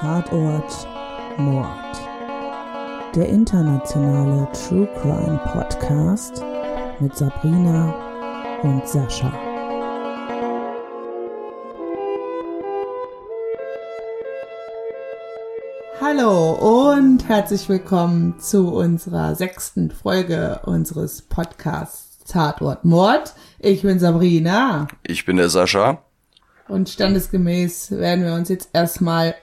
Tatort Mord. Der internationale True Crime Podcast mit Sabrina und Sascha. Hallo und herzlich willkommen zu unserer sechsten Folge unseres Podcasts Tatort Mord. Ich bin Sabrina. Ich bin der Sascha. Und standesgemäß werden wir uns jetzt erstmal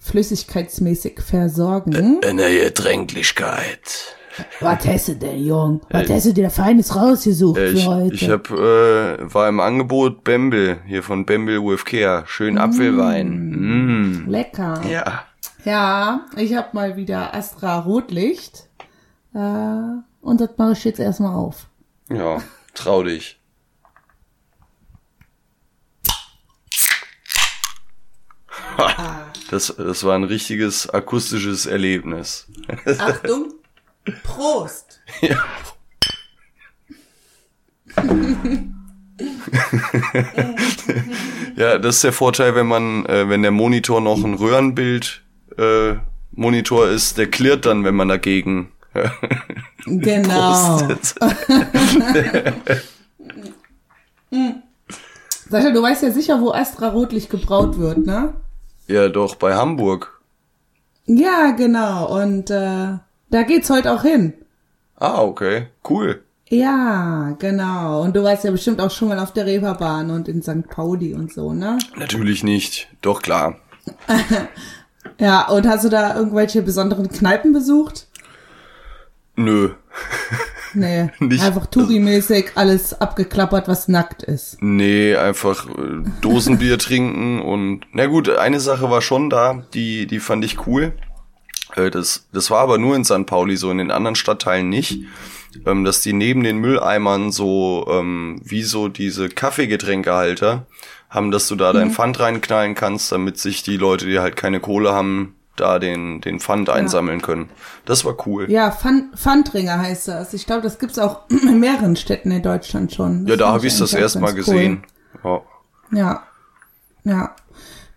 flüssigkeitsmäßig versorgen. In der Getränklichkeit. Was hast du denn, Jung? Was hast du dir Feines rausgesucht Äh, für ich, heute? ich hab, äh, war im Angebot Bembel, hier von Bembel UFK. Schön Apfelwein. Mm. Lecker. Ja. Ja, ich habe mal wieder Astra Rotlicht. Äh, und das mache ich jetzt erstmal auf. Ja, trau dich. Das, das war ein richtiges akustisches Erlebnis. Achtung, Prost. Ja. ja, das ist der Vorteil, wenn man, äh, wenn der Monitor noch ein Röhrenbild äh, Monitor ist, der klirrt dann, wenn man dagegen Genau. pustet. Sascha, du weißt ja sicher, wo Astra Rotlicht gebraut wird, ne? Ja, doch, bei Hamburg. Ja, genau. Und äh, da geht's heute auch hin. Ah, okay. Cool. Ja, genau. Und du warst ja bestimmt auch schon mal auf der Reeperbahn und in St. Pauli und so, ne? Natürlich nicht. Doch, klar. Ja, und hast du da irgendwelche besonderen Kneipen besucht? Nö. Nee, Nicht- einfach Touri-mäßig alles abgeklappert, was nackt ist. Nee, einfach äh, Dosenbier trinken und na gut, eine Sache war schon da, die die fand ich cool. Äh, das das war aber nur in St. Pauli so, in den anderen Stadtteilen nicht. Ähm, dass die neben den Mülleimern so ähm, wie so diese Kaffeegetränkehalter haben, dass du da dein Pfand reinknallen kannst, damit sich die Leute, die halt keine Kohle haben, da den den Pfand einsammeln können. Das war cool. Ja, Pfand, Pfandringer heißt das. Ich glaube, das gibt's auch in mehreren Städten in Deutschland schon. Ja, da habe ich das eigentlich auch erst mal cool. gesehen. Ja. Ja, ja.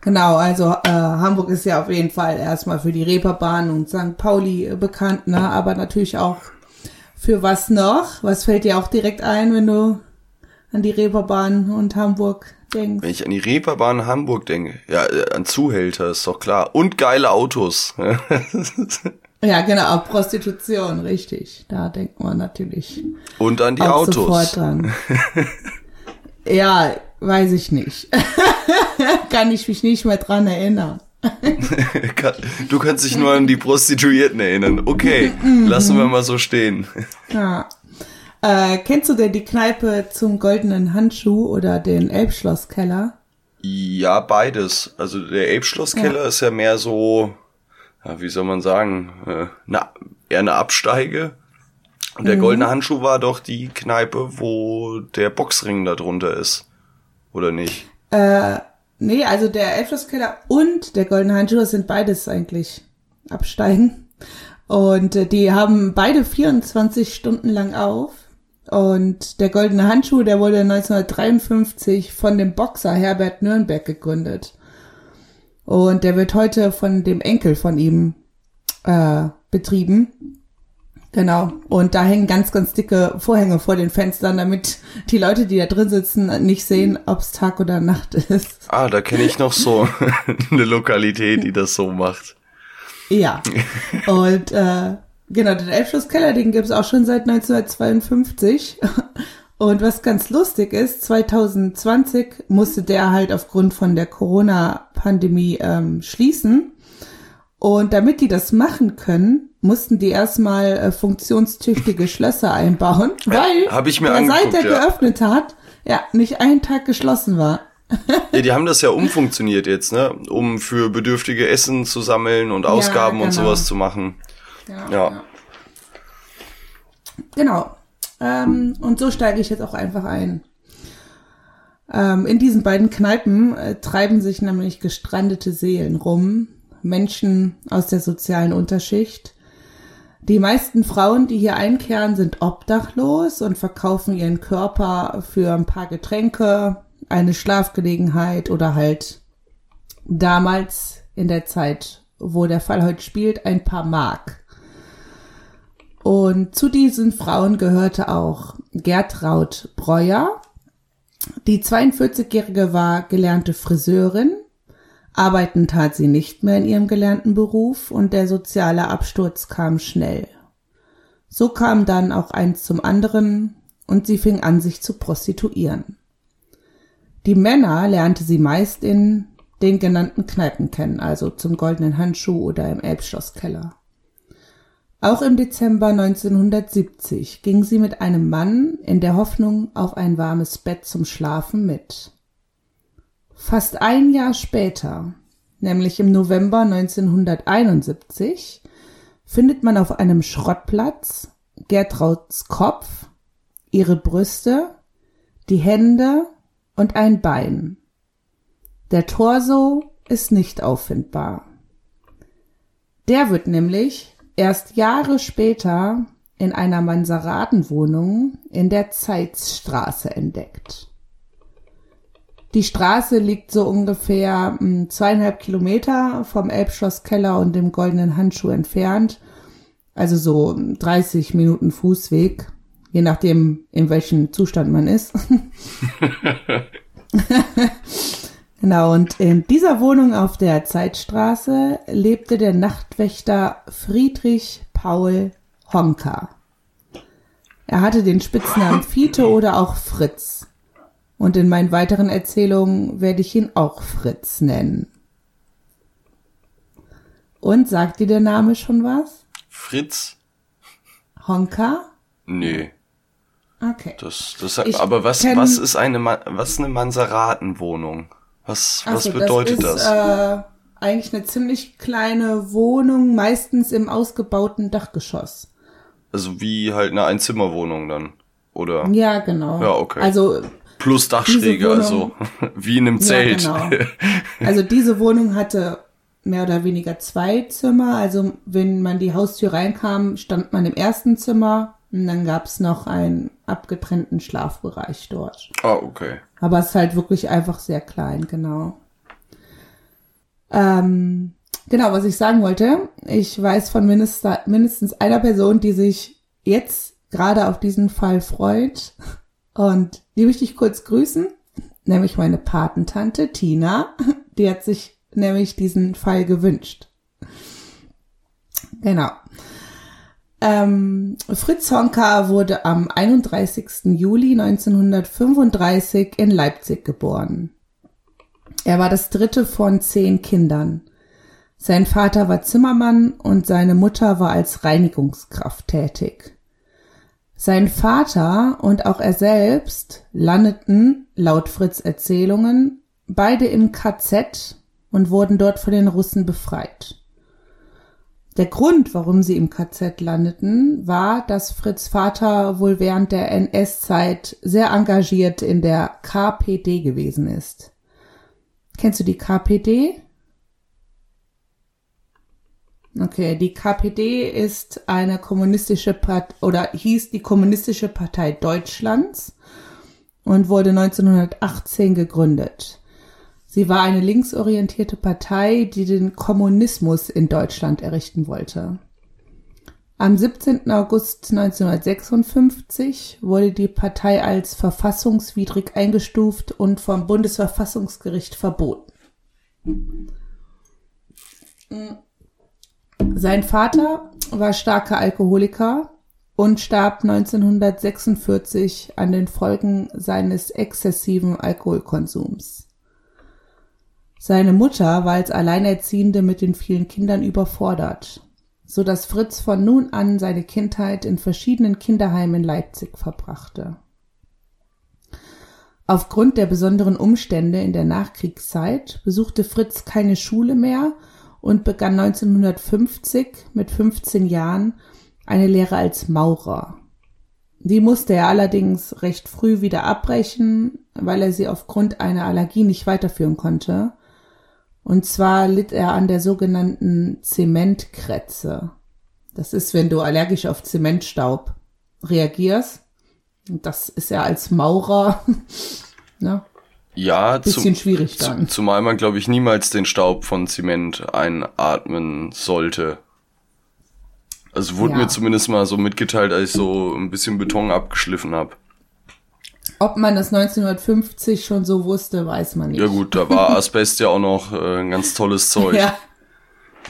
Genau, also äh, Hamburg ist ja auf jeden Fall erstmal für die Reeperbahn und St. Pauli äh, bekannt, ne? Aber natürlich auch für was noch? Was fällt dir auch direkt ein, wenn du an die Reeperbahn und Hamburg denkst? Wenn ich an die Reeperbahn Hamburg denke, ja, äh, an Zuhälter ist doch klar. Und geile Autos. Ja, genau, auch Prostitution, richtig. Da denkt man natürlich Und an die Autos. sofort dran. ja, weiß ich nicht. Kann ich mich nicht mehr dran erinnern. Du kannst dich nur an die Prostituierten erinnern. Okay, lassen wir mal so stehen. Ja. Äh, kennst du denn die Kneipe zum goldenen Handschuh oder den Elbschlosskeller? Ja, beides. Also der Elbschlosskeller ist ja mehr so, ja, wie soll man sagen, äh, na, eher eine Absteige. Und der goldene Handschuh war doch die Kneipe, wo der Boxring da drunter ist. Oder nicht? Äh, nee, also der Elbschlosskeller und der goldene Handschuh sind beides eigentlich Absteigen. Und äh, die haben beide 24 Stunden lang auf. Und der goldene Handschuh, der wurde 1953 von dem Boxer Herbert Nürnberg gegründet. Und der wird heute von dem Enkel von ihm äh, betrieben. Genau. Und da hängen ganz, ganz dicke Vorhänge vor den Fenstern, damit die Leute, die da drin sitzen, nicht sehen, ob es Tag oder Nacht ist. Ah, da kenne ich noch so eine Lokalität, die das so macht. Ja. Und äh, genau, den Elbschlusskeller, den gibt's auch schon seit 1952. Und was ganz lustig ist, 2020 musste der halt aufgrund von der Corona-Pandemie ähm, schließen. Und damit die das machen können, mussten die erstmal äh, funktionstüchtige Schlösser einbauen, weil hab ich der seit er ja. geöffnet hat, ja, nicht einen Tag geschlossen war. Ja, die haben das ja umfunktioniert jetzt, ne? Um für Bedürftige Essen zu sammeln und Ausgaben und genau. sowas zu machen. Ja. Genau. Ähm, und so steige ich jetzt auch einfach ein. Ähm, in diesen beiden Kneipen äh, treiben sich nämlich gestrandete Seelen rum, Menschen aus der sozialen Unterschicht. Die meisten Frauen, die hier einkehren, sind obdachlos und verkaufen ihren Körper für ein paar Getränke, eine Schlafgelegenheit oder halt damals in der Zeit, wo der Fall heute spielt, ein paar Mark. Und zu diesen Frauen gehörte auch Gertraud Breuer. Die 42-Jährige war gelernte Friseurin. Arbeiten tat sie nicht mehr in ihrem gelernten Beruf und der soziale Absturz kam schnell. So kam dann auch eins zum anderen und sie fing an, sich zu prostituieren. Die Männer lernte sie meist in den genannten Kneipen kennen, also zum Goldenen Handschuh oder im Elbschlosskeller. Auch im Dezember 1970 ging sie mit einem Mann in der Hoffnung auf ein warmes Bett zum Schlafen mit. Fast ein Jahr später, nämlich im November 1971, findet man auf einem Schrottplatz Gertrauds Kopf, ihre Brüste, die Hände und ein Bein. Der Torso ist nicht auffindbar. Der wird nämlich erst Jahre später in einer Mansaradenwohnung in der Zeitstraße entdeckt. Die Straße liegt so ungefähr hm, zweieinhalb Kilometer vom Elbschlosskeller und dem Goldenen Handschuh entfernt. Also so 30 Minuten Fußweg, je nachdem, in welchem Zustand man ist. Genau, und in dieser Wohnung auf der Zeitstraße lebte der Nachtwächter Friedrich Paul Honka. Er hatte den Spitznamen Fiete oder auch Fritz. Und in meinen weiteren Erzählungen werde ich ihn auch Fritz nennen. Und sagt dir der Name schon was? Fritz? Honka? Nee. Okay. Das, das, aber was, was ist eine, was eine Mansaratenwohnung? Was, was so, bedeutet das? Ist, das? Äh, eigentlich eine ziemlich kleine Wohnung, meistens im ausgebauten Dachgeschoss. Also wie halt eine Einzimmerwohnung dann, oder? Ja, genau. Ja, okay. Also plus Dachschräge, Wohnung, also wie in einem Zelt. Ja, genau. Also diese Wohnung hatte mehr oder weniger zwei Zimmer. Also wenn man die Haustür reinkam, stand man im ersten Zimmer und dann gab's noch einen abgetrennten Schlafbereich dort. Ah, okay. Aber es ist halt wirklich einfach sehr klein, genau. Ähm, genau, was ich sagen wollte, ich weiß von mindestens, mindestens einer Person, die sich jetzt gerade auf diesen Fall freut. Und die möchte ich kurz grüßen, nämlich meine Patentante Tina. Die hat sich nämlich diesen Fall gewünscht. Genau. Ähm, Fritz Honka wurde am 31. Juli 1935 in Leipzig geboren. Er war das dritte von zehn Kindern. Sein Vater war Zimmermann und seine Mutter war als Reinigungskraft tätig. Sein Vater und auch er selbst landeten, laut Fritz Erzählungen, beide im KZ und wurden dort von den Russen befreit. Der Grund, warum sie im KZ landeten, war, dass Fritz Vater wohl während der NS-Zeit sehr engagiert in der KPD gewesen ist. Kennst du die KPD? Okay, die KPD ist eine kommunistische Part oder hieß die Kommunistische Partei Deutschlands und wurde 1918 gegründet. Sie war eine linksorientierte Partei, die den Kommunismus in Deutschland errichten wollte. Am 17. August 1956 wurde die Partei als verfassungswidrig eingestuft und vom Bundesverfassungsgericht verboten. Sein Vater war starker Alkoholiker und starb 1946 an den Folgen seines exzessiven Alkoholkonsums. Seine Mutter war als Alleinerziehende mit den vielen Kindern überfordert, so dass Fritz von nun an seine Kindheit in verschiedenen Kinderheimen in Leipzig verbrachte. Aufgrund der besonderen Umstände in der Nachkriegszeit besuchte Fritz keine Schule mehr und begann 1950 mit 15 Jahren eine Lehre als Maurer. Die musste er allerdings recht früh wieder abbrechen, weil er sie aufgrund einer Allergie nicht weiterführen konnte und zwar litt er an der sogenannten Zementkrätze. Das ist, wenn du allergisch auf Zementstaub reagierst. Und das ist er als Maurer. ne? Ja, bisschen schwierig dann. zumal man, glaube ich, niemals den Staub von Zement einatmen sollte. Also wurde Ja. mir zumindest mal so mitgeteilt, als ich so ein bisschen Beton abgeschliffen habe. Ob man das 1950 schon so wusste, weiß man nicht. Ja gut, da war Asbest ja auch noch äh, ein ganz tolles Zeug. Ja,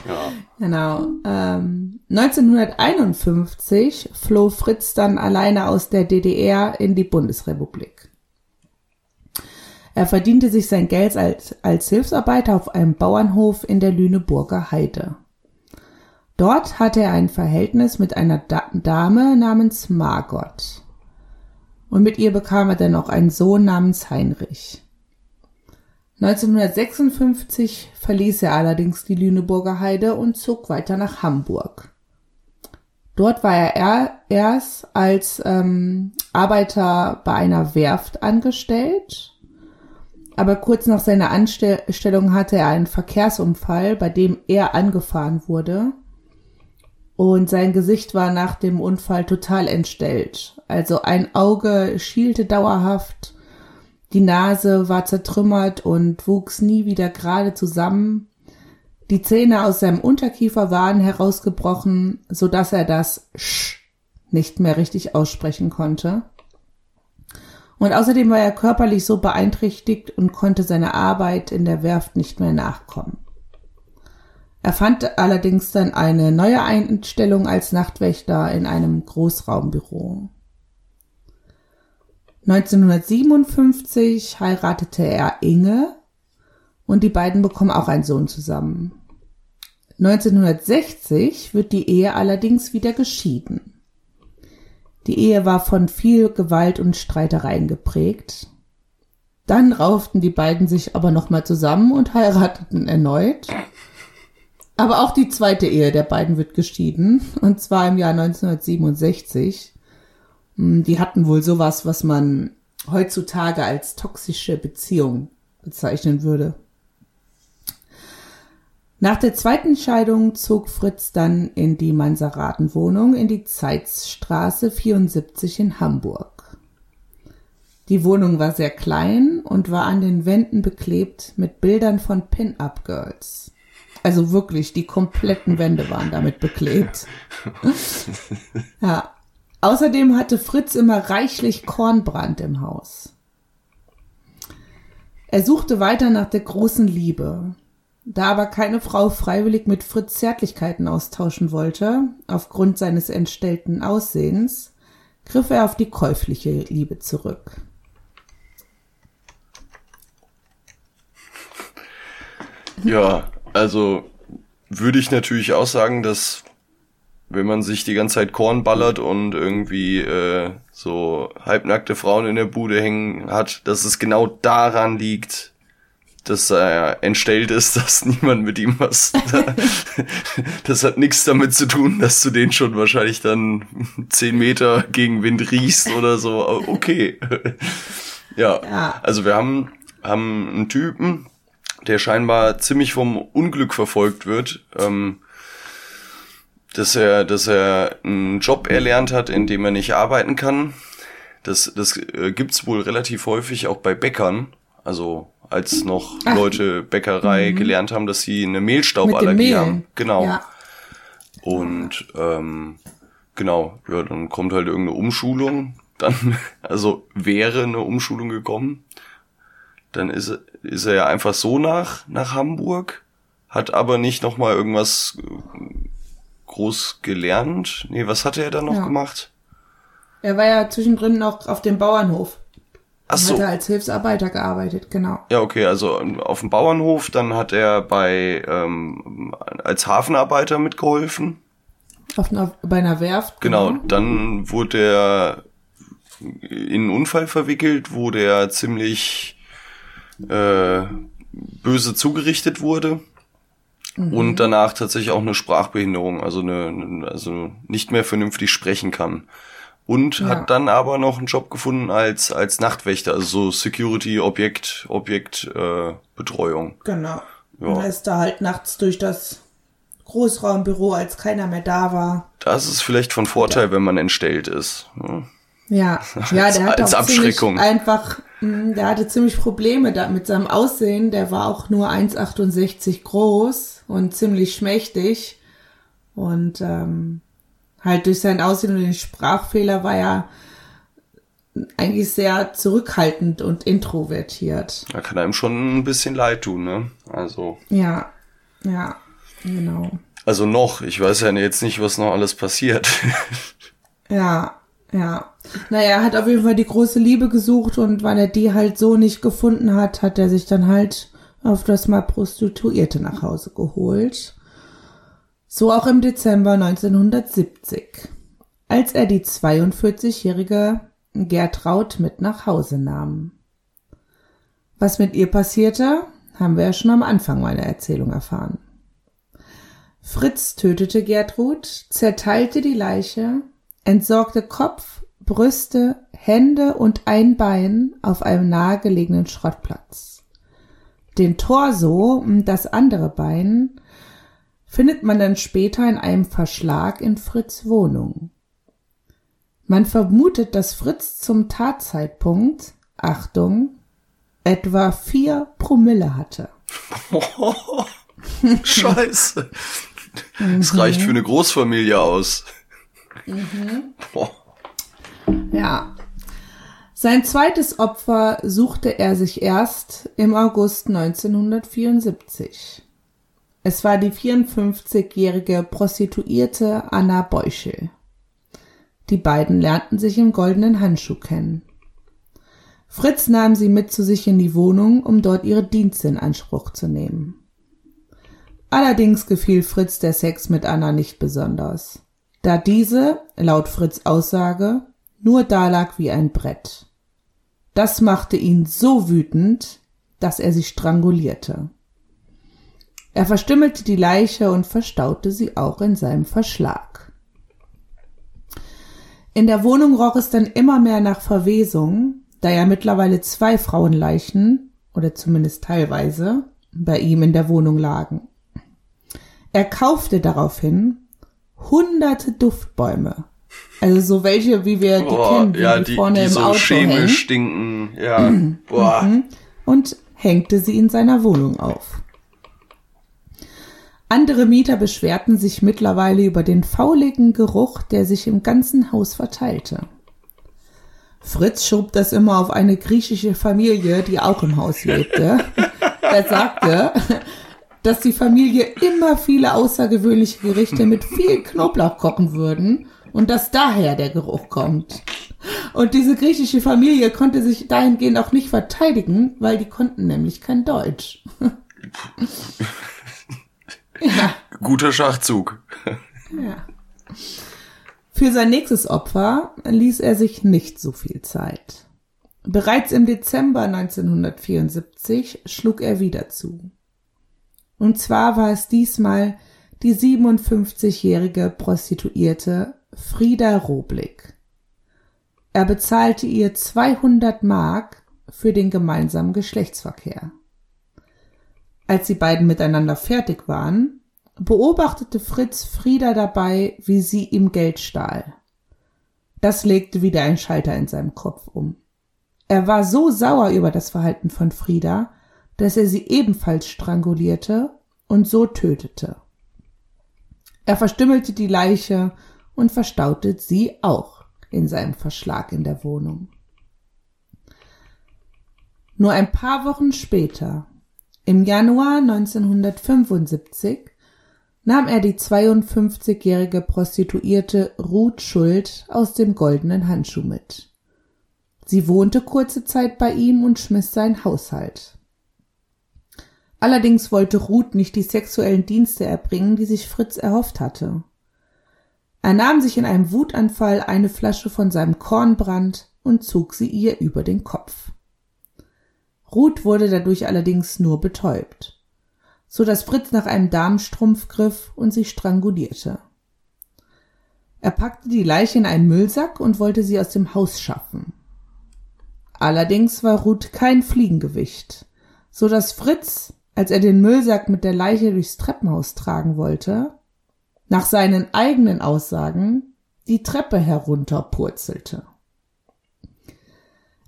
ja. genau. Ähm, 1951 floh Fritz dann alleine aus der DDR in die Bundesrepublik. Er verdiente sich sein Geld als, als Hilfsarbeiter auf einem Bauernhof in der Lüneburger Heide. Dort hatte er ein Verhältnis mit einer da Dame namens Margot. Und mit ihr bekam er dann auch einen Sohn namens Heinrich. 1956 verließ er allerdings die Lüneburger Heide und zog weiter nach Hamburg. Dort war er er- erst als ähm, Arbeiter bei einer Werft angestellt, aber kurz nach seiner Anstellung hatte er einen Verkehrsunfall, bei dem er angefahren wurde. Und sein Gesicht war nach dem Unfall total entstellt. Also ein Auge schielte dauerhaft, die Nase war zertrümmert und wuchs nie wieder gerade zusammen. Die Zähne aus seinem Unterkiefer waren herausgebrochen, so dass er das Sch nicht mehr richtig aussprechen konnte. Und außerdem war er körperlich so beeinträchtigt und konnte seiner Arbeit in der Werft nicht mehr nachkommen. Er fand allerdings dann eine neue Einstellung als Nachtwächter in einem Großraumbüro. 1957 heiratete er Inge und die beiden bekommen auch einen Sohn zusammen. 1960 wird die Ehe allerdings wieder geschieden. Die Ehe war von viel Gewalt und Streitereien geprägt. Dann rauften die beiden sich aber nochmal zusammen und heirateten erneut. Aber auch die zweite Ehe der beiden wird geschieden, und zwar im Jahr 1967. Hm, Die hatten wohl sowas, was man heutzutage als toxische Beziehung bezeichnen würde. Nach der zweiten Scheidung zog Fritz dann in die Mansaratenwohnung in die Zeitstraße 74 in Hamburg. Die Wohnung war sehr klein und war an den Wänden beklebt mit Bildern von Pin-Up-Girls. Also wirklich, die kompletten Wände waren damit beklebt. ja. Außerdem hatte Fritz immer reichlich Kornbrand im Haus. Er suchte weiter nach der großen Liebe. Da aber keine Frau freiwillig mit Fritz Zärtlichkeiten austauschen wollte, aufgrund seines entstellten Aussehens, griff er auf die käufliche Liebe zurück. Ja, also würde ich natürlich auch sagen, dass wenn man sich die ganze Zeit Korn ballert und irgendwie äh, so halbnackte Frauen in der Bude hängen hat, dass es genau daran liegt, dass er entstellt ist, dass niemand mit ihm was. das hat nichts damit zu tun, dass du den schon wahrscheinlich dann zehn Meter gegen Wind riechst oder so. Okay. ja. Ja. Also wir haben, haben einen Typen, der scheinbar ziemlich vom Unglück verfolgt wird. Ähm, dass er, dass er einen Job erlernt hat, in dem er nicht arbeiten kann. Das, das äh, gibt's wohl relativ häufig auch bei Bäckern. Also als noch Ach. Leute Bäckerei gelernt haben, dass sie eine Mehlstauballergie Mehl. haben. Genau. Ja. Und ähm, genau, ja, dann kommt halt irgendeine Umschulung. Dann, also wäre eine Umschulung gekommen. Dann ist, ist er ja einfach so nach, nach Hamburg, hat aber nicht nochmal irgendwas äh, groß gelernt. Nee, was hatte er dann noch Ja. gemacht? Er war ja zwischendrin noch auf dem Bauernhof. Ach so. Hat er als Hilfsarbeiter gearbeitet, genau. Ja, okay, also ähm, auf dem Bauernhof, dann hat er bei ähm, als Hafenarbeiter mitgeholfen. Auf einer, bei einer Werft. Genau, dann wurde er in einen Unfall verwickelt, wo der ziemlich äh, böse zugerichtet wurde. Und danach tatsächlich auch eine Sprachbehinderung, also eine, also nicht mehr vernünftig sprechen kann. Und Ja. hat dann aber noch einen Job gefunden als als Nachtwächter, also so Security Objekt Objekt äh, Betreuung. Genau. Ja. Und ist da halt nachts durch das Großraumbüro, als keiner mehr da war. Das ist vielleicht von Vorteil, wenn man entstellt ist. ne? Ja, ja, Als- der hat als auch Abschreckung. einfach Der hatte ziemlich Probleme da mit seinem Aussehen. Der war auch nur 1,68 groß und ziemlich schmächtig. Und ähm, halt durch sein Aussehen und den Sprachfehler war er eigentlich sehr zurückhaltend und introvertiert. Da kann einem schon ein bisschen leid tun, ne? Also, Ja, ja, genau. also noch. Ich weiß ja jetzt nicht, was noch alles passiert. Ja, ja. Naja, er hat auf jeden Fall die große Liebe gesucht und weil er die halt so nicht gefunden hat, hat er sich dann halt auf das Mal Prostituierte nach Hause geholt. So auch im Dezember 1970, als er die 42-jährige Gertraud mit nach Hause nahm. Was mit ihr passierte, haben wir ja schon am Anfang meiner Erzählung erfahren. Fritz tötete Gertrud, zerteilte die Leiche, entsorgte Kopf, Brüste, Hände und ein Bein auf einem nahegelegenen Schrottplatz. Den Torso und das andere Bein findet man dann später in einem Verschlag in Fritz Wohnung. Man vermutet, dass Fritz zum Tatzeitpunkt, Achtung, etwa vier Promille hatte. Scheiße. Das reicht für eine Großfamilie aus. Boah. Ja. Sein zweites Opfer suchte er sich erst im August 1974. Es war die 54-jährige Prostituierte Anna Beuschel. Die beiden lernten sich im goldenen Handschuh kennen. Fritz nahm sie mit zu sich in die Wohnung, um dort ihre Dienste in Anspruch zu nehmen. Allerdings gefiel Fritz der Sex mit Anna nicht besonders, da diese, laut Fritz Aussage, nur dalag wie ein Brett. Das machte ihn so wütend, dass er sie strangulierte. Er verstümmelte die Leiche und verstaute sie auch in seinem Verschlag. In der Wohnung roch es dann immer mehr nach Verwesung, da ja mittlerweile zwei Frauenleichen, oder zumindest teilweise, bei ihm in der Wohnung lagen. Er kaufte daraufhin hunderte Duftbäume. Also so welche, wie wir die Boah, kennen, wie ja, die, die, vorne die im so Auto hängen, chemisch stinken. Ja, boah. und hängte sie in seiner Wohnung auf. Andere Mieter beschwerten sich mittlerweile über den fauligen Geruch, der sich im ganzen Haus verteilte. Fritz schob das immer auf eine griechische Familie, die auch im Haus lebte. er sagte, dass die Familie immer viele außergewöhnliche Gerichte mit viel Knoblauch kochen würden und dass daher der Geruch kommt. Und diese griechische Familie konnte sich dahingehend auch nicht verteidigen, weil die konnten nämlich kein Deutsch. ja. Guter Schachzug. Ja. Für sein nächstes Opfer ließ er sich nicht so viel Zeit. Bereits im Dezember 1974 schlug er wieder zu. Und zwar war es diesmal die 57-jährige Prostituierte Frieda Roblick. Er bezahlte ihr 200 Mark für den gemeinsamen Geschlechtsverkehr. Als die beiden miteinander fertig waren, beobachtete Fritz Frieda dabei, wie sie ihm Geld stahl. Das legte wieder ein Schalter in seinem Kopf um. Er war so sauer über das Verhalten von Frieda, dass er sie ebenfalls strangulierte und so tötete. Er verstümmelte die Leiche und verstaute sie auch in seinem Verschlag in der Wohnung. Nur ein paar Wochen später, im Januar 1975, nahm er die 52-jährige Prostituierte Ruth Schuld aus dem goldenen Handschuh mit. Sie wohnte kurze Zeit bei ihm und schmiss seinen Haushalt. Allerdings wollte Ruth nicht die sexuellen Dienste erbringen, die sich Fritz erhofft hatte. Er nahm sich in einem Wutanfall eine Flasche von seinem Kornbrand und zog sie ihr über den Kopf. Ruth wurde dadurch allerdings nur betäubt, so dass Fritz nach einem Damenstrumpf griff und sie strangulierte. Er packte die Leiche in einen Müllsack und wollte sie aus dem Haus schaffen. Allerdings war Ruth kein Fliegengewicht, so dass Fritz, als er den Müllsack mit der Leiche durchs Treppenhaus tragen wollte, nach seinen eigenen Aussagen die Treppe herunterpurzelte.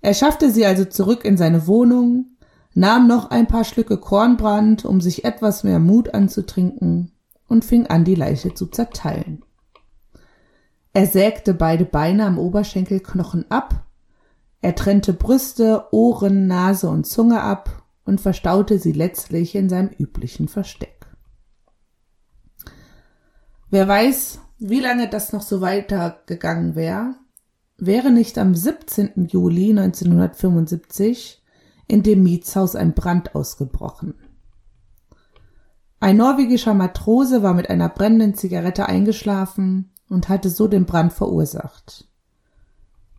Er schaffte sie also zurück in seine Wohnung, nahm noch ein paar Schlücke Kornbrand, um sich etwas mehr Mut anzutrinken, und fing an, die Leiche zu zerteilen. Er sägte beide Beine am Oberschenkelknochen ab, er trennte Brüste, Ohren, Nase und Zunge ab und verstaute sie letztlich in seinem üblichen Versteck. Wer weiß, wie lange das noch so weitergegangen wäre, wäre nicht am 17. Juli 1975 in dem Mietshaus ein Brand ausgebrochen. Ein norwegischer Matrose war mit einer brennenden Zigarette eingeschlafen und hatte so den Brand verursacht.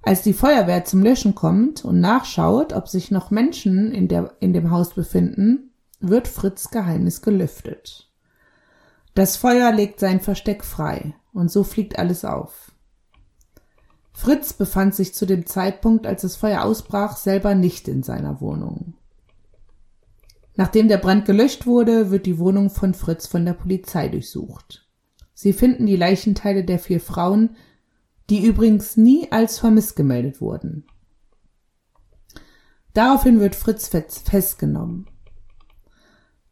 Als die Feuerwehr zum Löschen kommt und nachschaut, ob sich noch Menschen in, der, in dem Haus befinden, wird Fritz Geheimnis gelüftet. Das Feuer legt sein Versteck frei und so fliegt alles auf. Fritz befand sich zu dem Zeitpunkt, als das Feuer ausbrach, selber nicht in seiner Wohnung. Nachdem der Brand gelöscht wurde, wird die Wohnung von Fritz von der Polizei durchsucht. Sie finden die Leichenteile der vier Frauen, die übrigens nie als vermisst gemeldet wurden. Daraufhin wird Fritz festgenommen.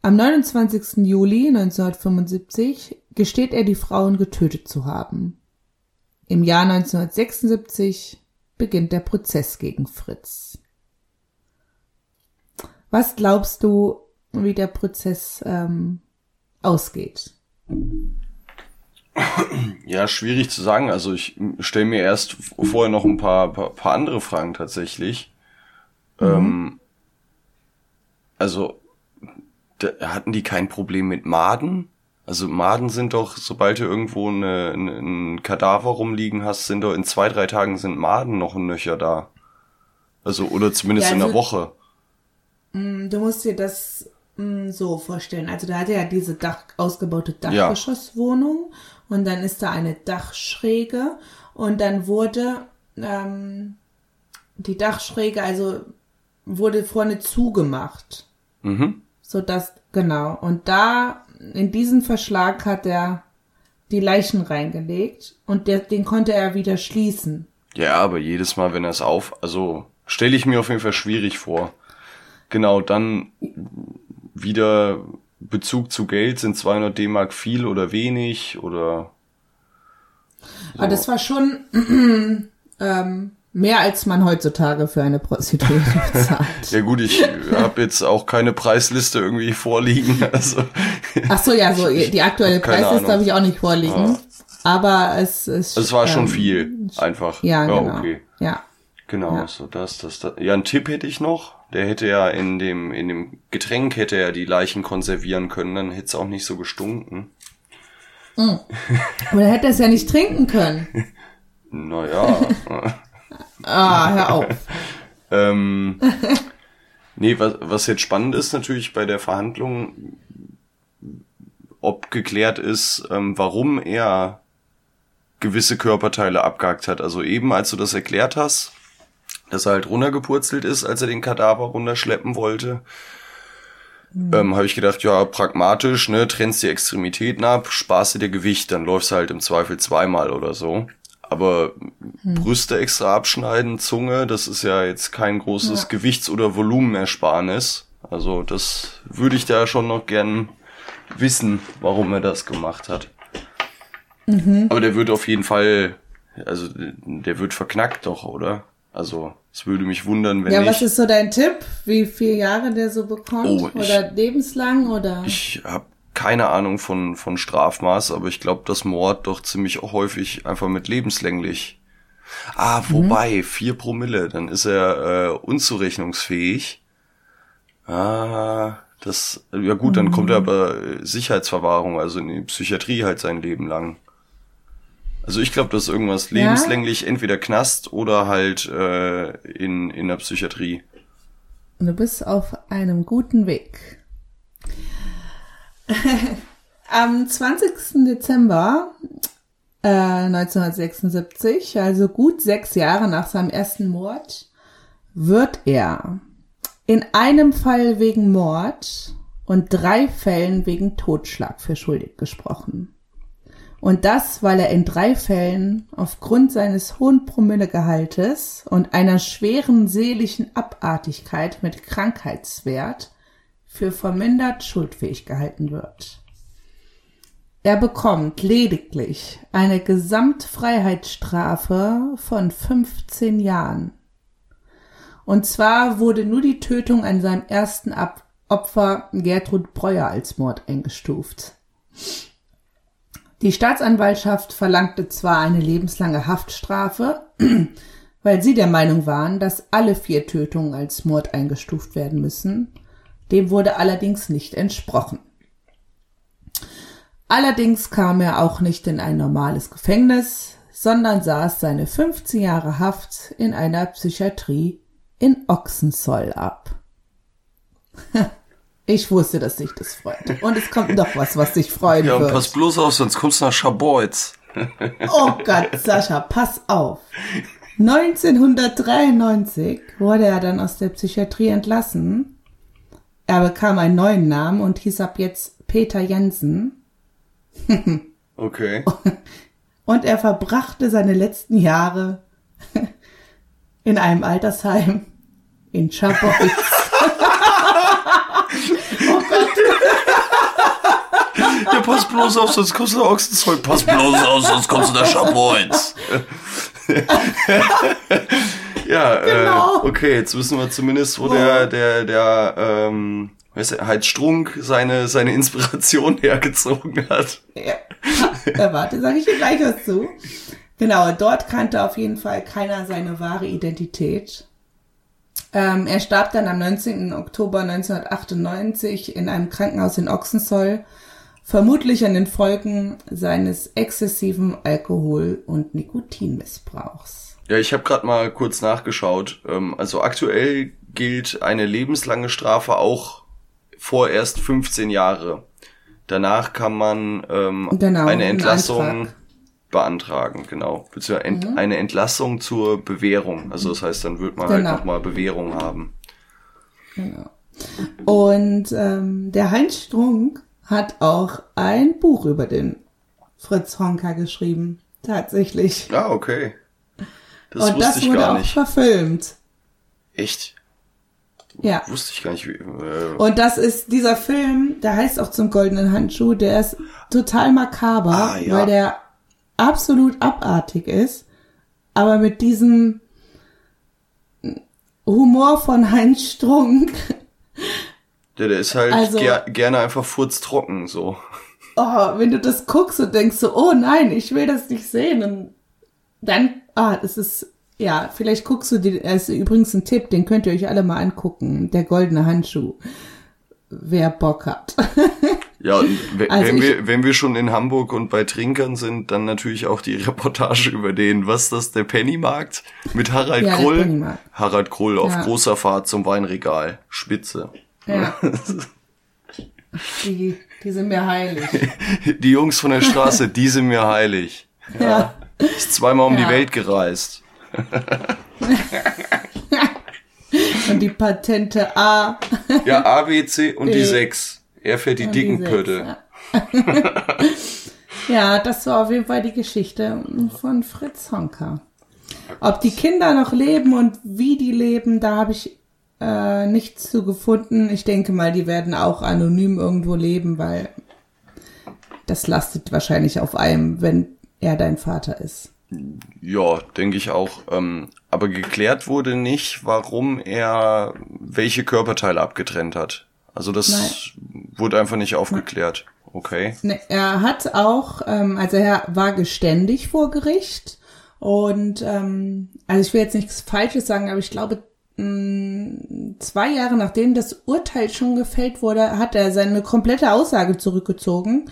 Am 29. Juli 1975 gesteht er, die Frauen getötet zu haben. Im Jahr 1976 beginnt der Prozess gegen Fritz. Was glaubst du, wie der Prozess ähm, ausgeht? Ja, schwierig zu sagen. Also ich stelle mir erst vorher noch ein paar, paar, paar andere Fragen tatsächlich. Mhm. Ähm, also da, hatten die kein Problem mit Maden? Also Maden sind doch, sobald du irgendwo eine, eine, ein Kadaver rumliegen hast, sind doch in zwei, drei Tagen sind Maden noch ein Nöcher da. Also, oder zumindest ja, also, in der Woche. Mm, du musst dir das mm, so vorstellen. Also da hat er ja diese Dach, ausgebaute Dachgeschosswohnung ja. Und dann ist da eine Dachschräge und dann wurde ähm, die Dachschräge, also wurde vorne zugemacht. Mhm. So dass, genau. Und da in diesen Verschlag hat er die Leichen reingelegt und der, den konnte er wieder schließen. Ja, aber jedes Mal, wenn er es auf, also stelle ich mir auf jeden Fall schwierig vor. Genau, dann wieder Bezug zu Geld, sind 200 D-Mark viel oder wenig oder? So. Aber das war schon ähm, Mehr als man heutzutage für eine Prostituierte bezahlt. ja gut, ich habe jetzt auch keine Preisliste irgendwie vorliegen. Also Ach so, ja, so die aktuelle Preisliste habe ich auch nicht vorliegen. Ja. Aber es ist. Es war ähm, schon viel, einfach. Ja, ja genau. okay. Ja. Genau, ja. so das, das, das. Ja, ein Tipp hätte ich noch. Der hätte ja in dem, in dem Getränk hätte er die Leichen konservieren können, dann hätte es auch nicht so gestunken. Mhm. Aber er hätte es ja nicht trinken können. naja. Ah, hör auf. ähm, nee, was, was jetzt spannend ist natürlich bei der Verhandlung, ob geklärt ist, ähm, warum er gewisse Körperteile abgehakt hat. Also eben, als du das erklärt hast, dass er halt runtergepurzelt ist, als er den Kadaver runterschleppen wollte, mhm. ähm, habe ich gedacht, ja, pragmatisch, ne, trennst die Extremitäten ab, sparst dir Gewicht, dann läufst du halt im Zweifel zweimal oder so. Aber hm. Brüste extra abschneiden, Zunge, das ist ja jetzt kein großes ja. Gewichts- oder Volumenersparnis. Also das würde ich da schon noch gern wissen, warum er das gemacht hat. Mhm. Aber der wird auf jeden Fall, also der wird verknackt doch, oder? Also es würde mich wundern, wenn Ja, ich, was ist so dein Tipp? Wie viele Jahre der so bekommt? Oh, ich, oder lebenslang? Oder? Ich habe keine Ahnung von, von Strafmaß, aber ich glaube, dass Mord doch ziemlich häufig einfach mit lebenslänglich. Ah, mhm. wobei, mhm. vier Promille, dann ist er äh, unzurechnungsfähig. Ah, das, ja gut, mhm. dann kommt er mhm. aber äh, Sicherheitsverwahrung, also in die Psychiatrie halt sein Leben lang. Also ich glaube, das ist irgendwas ja? lebenslänglich, entweder Knast oder halt äh, in, in der Psychiatrie. Du bist auf einem guten Weg. Am 20. Dezember äh, 1976, also gut sechs Jahre nach seinem ersten Mord, wird er in einem Fall wegen Mord und drei Fällen wegen Totschlag für schuldig gesprochen. Und das, weil er in drei Fällen aufgrund seines hohen Promillegehaltes und einer schweren seelischen Abartigkeit mit Krankheitswert für vermindert schuldfähig gehalten wird. Er bekommt lediglich eine Gesamtfreiheitsstrafe von 15 Jahren. Und zwar wurde nur die Tötung an seinem ersten Opfer Gertrud Breuer als Mord eingestuft. Die Staatsanwaltschaft verlangte zwar eine lebenslange Haftstrafe, weil sie der Meinung waren, dass alle vier Tötungen als Mord eingestuft werden müssen. Dem wurde allerdings nicht entsprochen. Allerdings kam er auch nicht in ein normales Gefängnis, sondern saß seine 15 Jahre Haft in einer Psychiatrie in Ochsenzoll ab. Ich wusste, dass sich das freut. Und es kommt noch was, was dich freuen ja, wird. Ja, pass bloß auf, sonst kommst du nach Schabolz. oh Gott, Sascha, pass auf. 1993 wurde er dann aus der Psychiatrie entlassen. Er bekam einen neuen Namen und hieß ab jetzt Peter Jensen. okay. Und er verbrachte seine letzten Jahre in einem Altersheim in Schabolz. Oh Gott. Ja, pass bloß auf, sonst kommst du nach Ochsenzeug. Pass bloß auf, sonst kommst du nach Schabolz. ja, äh, genau. äh, okay, jetzt wissen wir zumindest, wo oh. der, der, der, ähm, weißt du, Heinz Strunk seine, seine Inspiration hergezogen hat. Ja. Da warte, sage ich dir gleich was zu. Genau, dort kannte auf jeden Fall keiner seine wahre Identität. Ähm, er starb dann am 19. Oktober 1998 in einem Krankenhaus in Ochsenzoll, vermutlich an den Folgen seines exzessiven Alkohol- und Nikotinmissbrauchs. Ja, ich habe gerade mal kurz nachgeschaut. Ähm, also aktuell gilt eine lebenslange Strafe auch vorerst 15 Jahre. Danach kann man ähm, genau, eine Entlassung beantragen, genau. Beziehungsweise ent mhm. eine Entlassung zur Bewährung. Also das heißt, dann wird man halt genau. halt nochmal Bewährung haben. Genau. Und ähm, der Heinz Strunk hat auch ein Buch über den Fritz Honka geschrieben. Tatsächlich. Ah, okay. Das Und das wurde gar nicht. auch verfilmt. Echt? Ja. Wusste ich gar nicht. Wie, äh Und das ist dieser Film, der heißt auch zum goldenen Handschuh, der ist total makaber, ah, ja. weil der absolut abartig ist, aber mit diesem Humor von Heinz Strunk. Ja, der ist halt also, ger gerne einfach furztrocken, so. Oh, wenn du das guckst und denkst so, oh nein, ich will das nicht sehen, und dann, ah, das ist, ja, vielleicht guckst du dir, das ist übrigens ein Tipp, den könnt ihr euch alle mal angucken, der goldene Handschuh wer Bock hat. Ja, und also wenn, wir, wenn wir schon in Hamburg und bei Trinkern sind, dann natürlich auch die Reportage über den, was das, der Pennymarkt mit Harald ja, Krull. Harald Krull auf ja. großer Fahrt zum Weinregal. Spitze. Ja. die, die sind mir heilig. Die Jungs von der Straße, die sind mir heilig. Ja. ja. Ist zweimal um ja. die Welt gereist. Und die Patente A. Ja, A, B, C und B. die 6. Er fährt die und dicken die Pötte. Ja. ja, das war auf jeden Fall die Geschichte von Fritz Honka. Ob die Kinder noch leben und wie die leben, da habe ich äh, nichts zu gefunden. Ich denke mal, die werden auch anonym irgendwo leben, weil das lastet wahrscheinlich auf einem, wenn er dein Vater ist. Ja, denke ich auch. Ähm, aber geklärt wurde nicht, warum er welche Körperteile abgetrennt hat. Also das Nein. wurde einfach nicht aufgeklärt. Okay. Ne, er hat auch, ähm, also er war geständig vor Gericht und ähm, also ich will jetzt nichts Falsches sagen, aber ich glaube zwei Jahre nachdem das Urteil schon gefällt wurde, hat er seine komplette Aussage zurückgezogen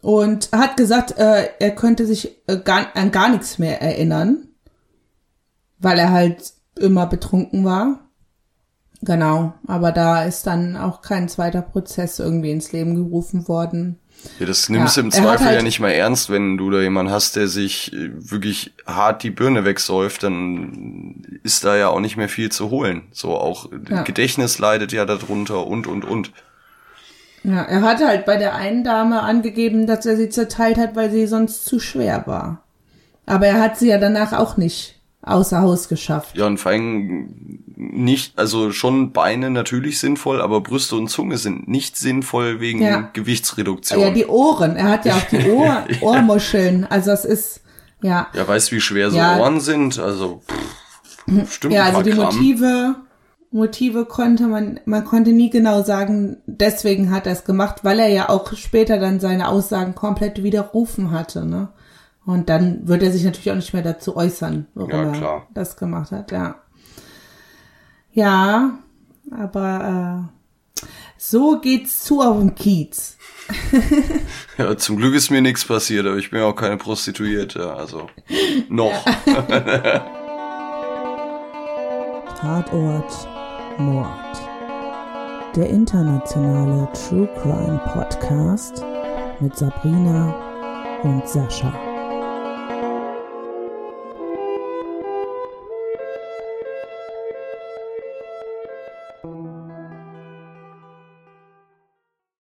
und hat gesagt, äh, er könnte sich äh, gar, an gar nichts mehr erinnern, weil er halt immer betrunken war. Genau, aber da ist dann auch kein zweiter Prozess irgendwie ins Leben gerufen worden. Ja, das nimmst du im Zweifel halt ja nicht mal ernst, wenn du da jemanden hast, der sich äh, wirklich hart die Birne wegsäuft, dann ist da ja auch nicht mehr viel zu holen. So auch ja. Gedächtnis leidet ja darunter und und und. Ja, er hat halt bei der einen Dame angegeben, dass er sie zerteilt hat, weil sie sonst zu schwer war. Aber er hat sie ja danach auch nicht außer Haus geschafft. Ja, und vor allem nicht, also schon Beine natürlich sinnvoll, aber Brüste und Zunge sind nicht sinnvoll wegen Ja. Gewichtsreduktion. Ja, die Ohren. Er hat ja auch die Ohr, Ohrmuscheln. Also es ist, ja. Ja, weißt wie schwer so Ja. Ohren sind? Also, pff, stimmt Ja, also die Gramm. Motive, Motive konnte man, man konnte nie genau sagen, deswegen hat er es gemacht, weil er ja auch später dann seine Aussagen komplett widerrufen hatte, ne? Und dann wird er sich natürlich auch nicht mehr dazu äußern, warum Ja, er das gemacht hat, ja. Ja, aber äh, so geht's zu auf dem Kiez. Ja, zum Glück ist mir nichts passiert, aber ich bin ja auch keine Prostituierte, also noch. Tatort Mord. Der internationale True Crime Podcast mit Sabrina und Sascha.